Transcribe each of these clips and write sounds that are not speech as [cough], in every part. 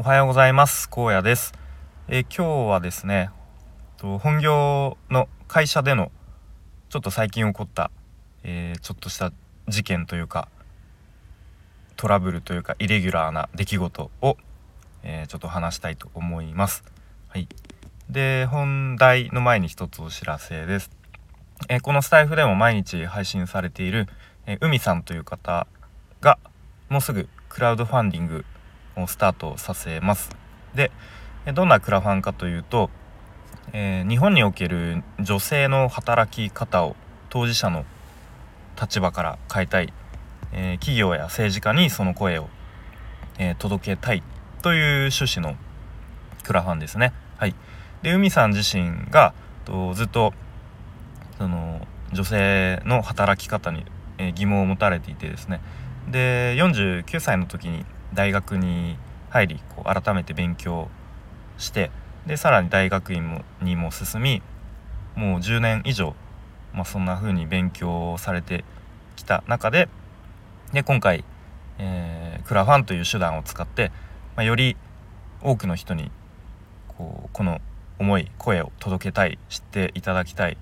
おはようございます荒野です、え、今日はですね本業の会社でのちょっと最近起こった、えー、ちょっとした事件というかトラブルというかイレギュラーな出来事を、えー、ちょっと話したいと思います。はい、で本題の前に一つお知らせです。えこのスタイフでも毎日配信されている、え海さんという方がもうすぐクラウドファンディングスタートさせます。でどんなクラファンかというと、えー、日本における女性の働き方を当事者の立場から変えたい、えー、企業や政治家にその声を、えー、届けたいという趣旨のクラファンですね。はい、で海さん自身がとずっとその女性の働き方に、え疑問を持たれていてですねで49歳の時に大学に入りこう改めて勉強してでさらに大学院もにも進みもう10年以上、まあ、そんな風に勉強されてきた中でで今回、えー、クラファンという手段を使って、まあ、より多くの人にこうこの思い声を届けたい知っていただきたい。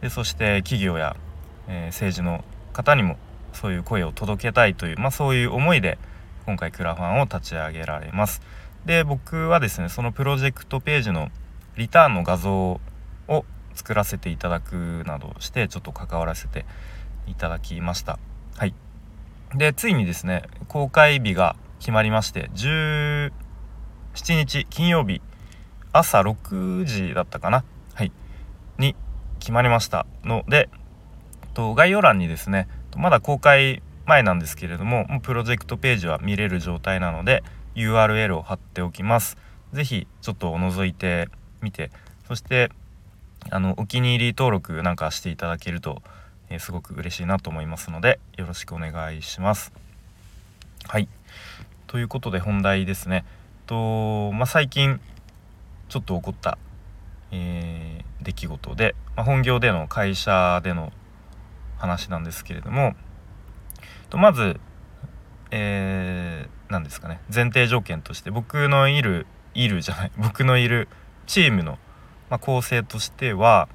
でそして企業や、えー、政治の方にもそういう声を届けたいという、まあ、そういう思いで今回クラファンを立ち上げられます。で僕はですねそのプロジェクトページのリターンの画像を作らせていただくなどしてちょっと関わらせていただきました。はい。でついにですね公開日が決まりまして17日金曜日朝6時だったかな？はいに決まりましたのでと概要欄にですねまだ公開前なんですけれどもプロジェクトページは見れる状態なので URL を貼っておきます。是非ちょっと覗いてみて。そしてあのお気に入り登録なんかしていただけると、えー、すごく嬉しいなと思いますのでよろしくお願いします。はい。ということで本題ですね。とまあ、最近ちょっと起こった、えー、出来事で、まあ、本業での会社での話なんですけれどもとまず、えー、何ですかね。前提条件として僕のいるいるじゃない [laughs] 僕のいるチームの、まあ、構成としては、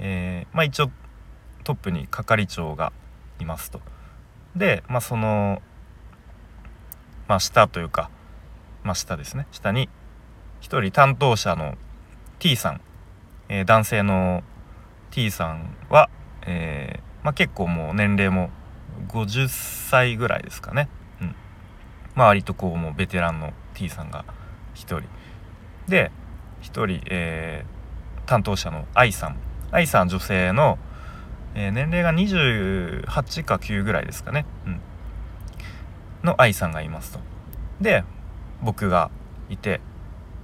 えー、まあ、一応トップに係長がいますと。で、まあ、その、まあ、下というか、まあ、下ですね。下に1人担当者の T さん、えー、男性の T さんは、えーまあ、結構もう年齢も50歳ぐらいですかね、うん、まあ割とこうもうベテランの T さんが1人。で1人、えー、担当者の I さん。I さん女性の、えー、年齢が28か9ぐらいですかね、うん、の I さんがいますと。で僕がいて。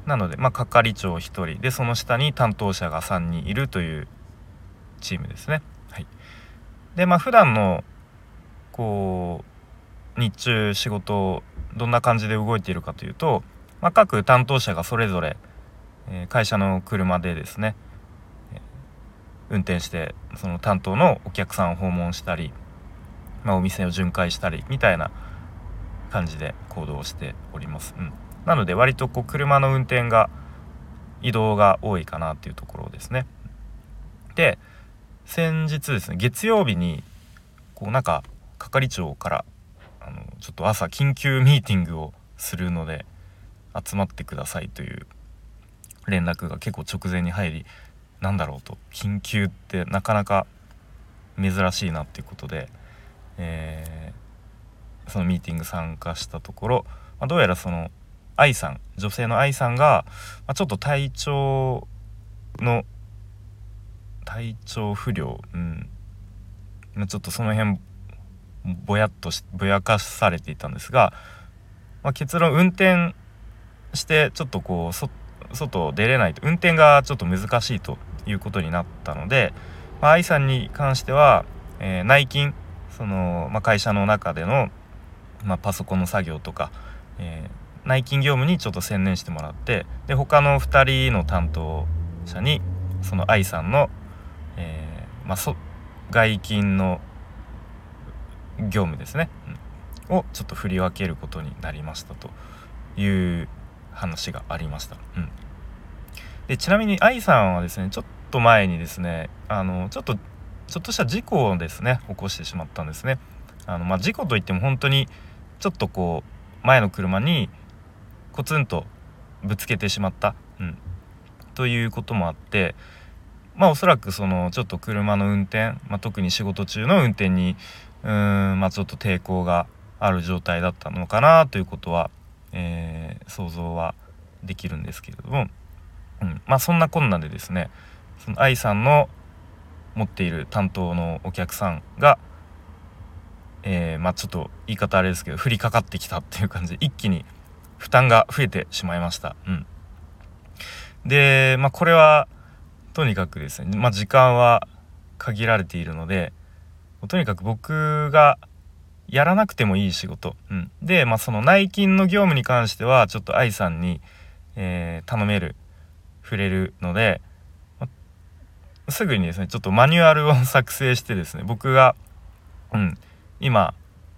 なのでまあ係長1人。でその下に担当者が3人いるというチームですね。はい。でまあ普段のこう日中仕事どんな感じで動いているかというと、まあ、各担当者がそれぞれ、え、会社の車でですね、運転してその担当のお客さんを訪問したり、まあ、お店を巡回したりみたいな感じで行動しております。うん、なので割とこう車の運転が移動が多いかなっていうところですね。で先日ですね月曜日にこうなんか係長からあのちょっと朝緊急ミーティングをするので集まってくださいという連絡が結構直前に入りなんだろうと緊急ってなかなか珍しいなっていうことで、えー、そのミーティング参加したところ、まあ、どうやらその愛さん女性の愛さんが、まあ、ちょっと体調の体調不良、うん、ちょっとその辺ぼやっとしぼやかされていたんですが、まあ、結論運転してちょっとこう外出れないと運転がちょっと難しいということになったので、まあ、愛さんに関しては、えー、内勤その、まあ、会社の中での、まあ、パソコンの作業とか、えー、内勤業務にちょっと専念してもらってで他の2人の担当者にその愛さんの、えーまあ、外勤の業務ですね、うん、をちょっと振り分けることになりましたという話がありました。うん、でちなみに愛さんはですねちょっと前にですねあのちょっとちょっとした事故をですね起こしてしまったんですね。あのまあ、事故といっても本当にちょっとこう前の車にコツンとぶつけてしまった、うん、ということもあってまあおそらくそのちょっと車の運転、まあ、特に仕事中の運転にうーんまあちょっと抵抗がある状態だったのかなということは、えー、想像はできるんですけれども、うん、まあそんなこんなでですねその愛さんの持っている担当のお客さんが、えー、まあちょっと言い方あれですけど降りかかってきたっていう感じで一気に負担が増えてしまいました。うん、で、まあ、これはとにかくですね、まあ、時間は限られているのでとにかく僕がやらなくてもいい仕事、うん、で、まあ、その内勤の業務に関してはちょっと愛さんに、えー、頼める触れるので、まあ、すぐにですねちょっとマニュアルを作成してですね僕が、うん、今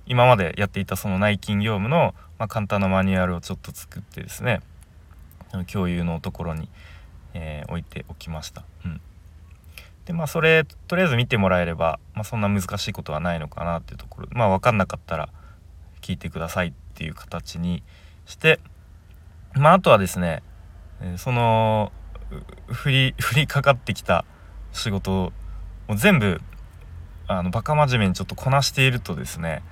今までやっていたその内勤業務の、まあ、簡単なマニュアルをちょっと作ってですね共有のところに、えー、置いておきました。うん。でまあそれとりあえず見てもらえれば、まあ、そんな難しいことはないのかなっていうところ。まあ分かんなかったら聞いてくださいっていう形にして。まああとはですねその振り [laughs] 振りかかってきた仕事を全部あのバカ真面目にちょっとこなしているとですね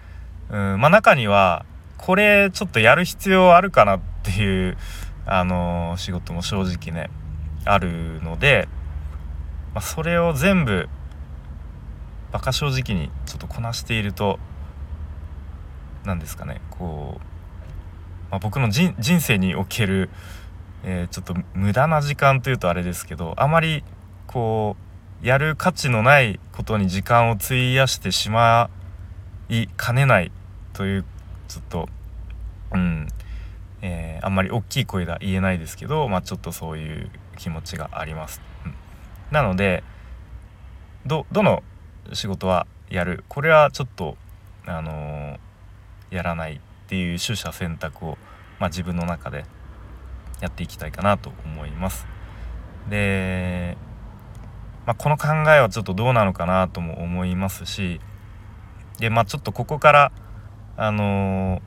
うんまあ中にはこれちょっとやる必要あるかなっていうあの仕事も正直ねあるのでまあ、それを全部バカ正直にちょっとこなしていると何ですかねこう、まあ、僕の人生における、えー、ちょっと無駄な時間というとあれですけどあまりこうやる価値のないことに時間を費やしてしまいかねないというちょっとうんえー、あんまり大きい声では言えないですけど、まあ、ちょっとそういう気持ちがあります。うんなのでどの仕事はやる？これはちょっとあのー、やらないっていう取捨選択を、まあ、自分の中でやっていきたいかなと思います。で、まあ、この考えはちょっとどうなのかなとも思いますしでまあちょっとここからあの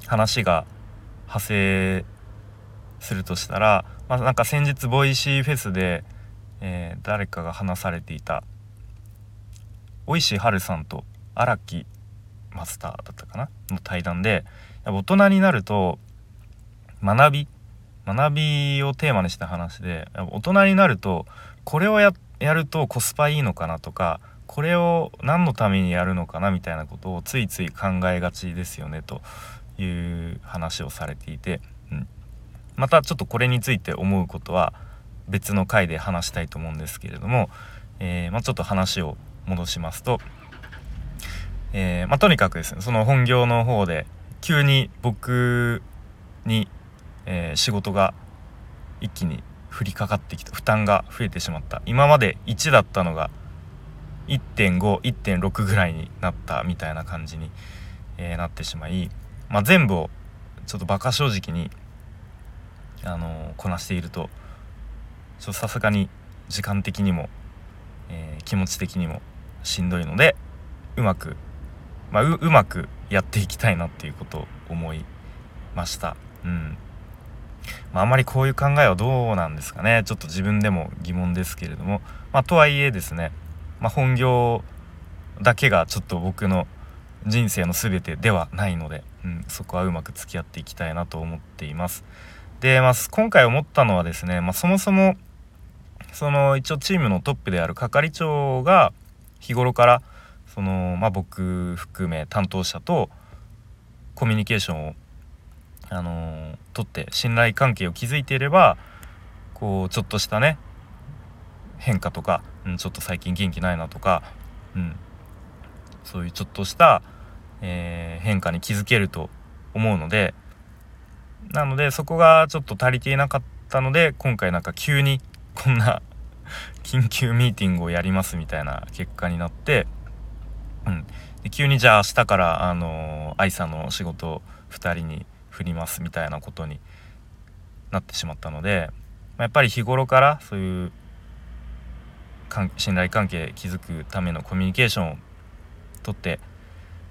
ー、話が派生するとしたら、まあ、なんか先日ボイシーフェスでえー、誰かが話されていた大石春さんと荒木マスターだったかな？の対談で大人になると学び学びをテーマにした話で大人になるとこれをやるとコスパいいのかなとかこれを何のためにやるのかな？みたいなことをついつい考えがちですよねという話をされていて、またちょっとこれについて思うことは別の回で話したいと思うんですけれども、えー、まあ、ちょっと話を戻しますと、えー、まあ、とにかくですねその本業の方で急に僕に、えー、仕事が一気に降りかかってきた負担が増えてしまった。今まで1だったのが1.51.6ぐらいになったみたいな感じに、えー、なってしまい、まあ、全部をちょっと馬鹿正直に、あの、こなしているとちょっとさすがに時間的にも、えー、気持ち的にもしんどいのでうまく、まあ、うまくやっていきたいなっていうことを思いました。うんまあ、あまりこういう考えはどうなんですかねちょっと自分でも疑問ですけれども、まあ、とはいえですね、まあ、本業だけがちょっと僕の人生の全てではないので、うん、そこはうまく付き合っていきたいなと思っています。で、まあ、今回思ったのはですね、まあ、そもそもその一応チームのトップである係長が日頃からその、まあ、僕含め担当者とコミュニケーションを、あのー、取って信頼関係を築いていればこうちょっとしたね変化とか、うん、ちょっと最近元気ないなとか、うん、そういうちょっとした、えー、変化に気づけると思うのでなのでそこがちょっと足りていなかったので今回なんか急にこんな [laughs] 緊急ミーティングをやりますみたいな結果になって、うん、で急にじゃあ明日からあの愛さんの仕事を2人に振りますみたいなことになってしまったので、ま、やっぱり日頃からそういう信頼関係築くためのコミュニケーションをとって、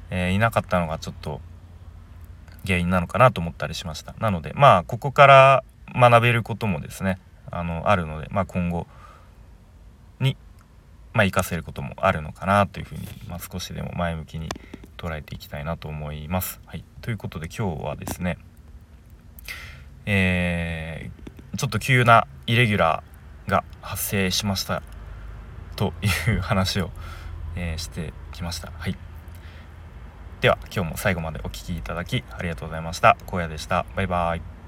えー、いなかったのがちょっと原因なのかなと思ったりしましたなのでまあここから学べることもですねあのあるので、まあ、今後に、まあ、活かせることもあるのかなというふうに、まあ、少しでも前向きに捉えていきたいなと思います。はい、ということで今日はですねえー、ちょっと急なイレギュラーが発生しましたという話を、えー、してきました。はいでは今日も最後までお聴きいただきありがとうございました。荒野でした。バイバイ。